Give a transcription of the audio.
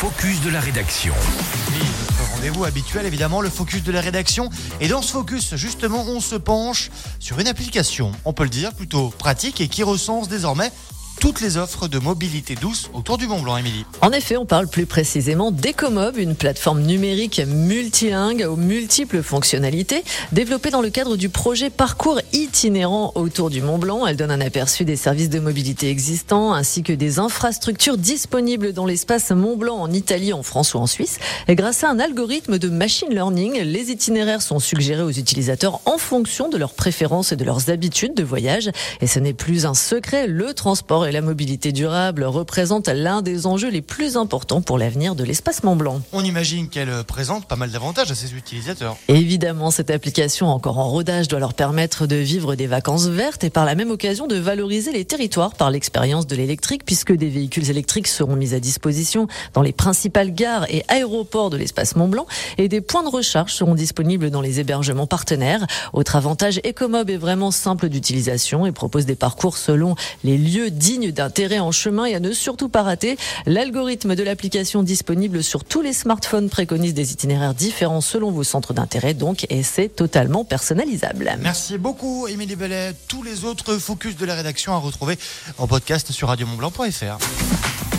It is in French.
focus de la rédaction. Oui, rendez-vous habituel, évidemment, le focus de la rédaction. Et dans ce focus, justement, on se penche sur une application, on peut le dire, plutôt pratique et qui recense désormais toutes les offres de mobilité douce autour du Mont Blanc, Émilie. En effet, on parle plus précisément d'Ecomob, une plateforme numérique multilingue aux multiples fonctionnalités. Développée dans le cadre du projet Parcours itinérant autour du Mont Blanc, elle donne un aperçu des services de mobilité existants ainsi que des infrastructures disponibles dans l'espace Mont Blanc en Italie, en France ou en Suisse. Et grâce à un algorithme de machine learning, les itinéraires sont suggérés aux utilisateurs en fonction de leurs préférences et de leurs habitudes de voyage. Et ce n'est plus un secret, le transport la mobilité durable représente l'un des enjeux les plus importants pour l'avenir de l'espace Mont Blanc. On imagine qu'elle présente pas mal d'avantages à ses utilisateurs. Évidemment, cette application encore en rodage doit leur permettre de vivre des vacances vertes et par la même occasion de valoriser les territoires par l'expérience de l'électrique puisque des véhicules électriques seront mis à disposition dans les principales gares et aéroports de l'espace Mont Blanc et des points de recharge seront disponibles dans les hébergements partenaires. Autre avantage, Ecomob est vraiment simple d'utilisation et propose des parcours selon les lieux dignes d'intérêt en chemin et à ne surtout pas rater. L'algorithme de l'application disponible sur tous les smartphones préconise des itinéraires différents selon vos centres d'intérêt donc et c'est totalement personnalisable. Merci beaucoup Émilie Bellet. Tous les autres focus de la rédaction à retrouver en podcast sur radiomontblanc.fr.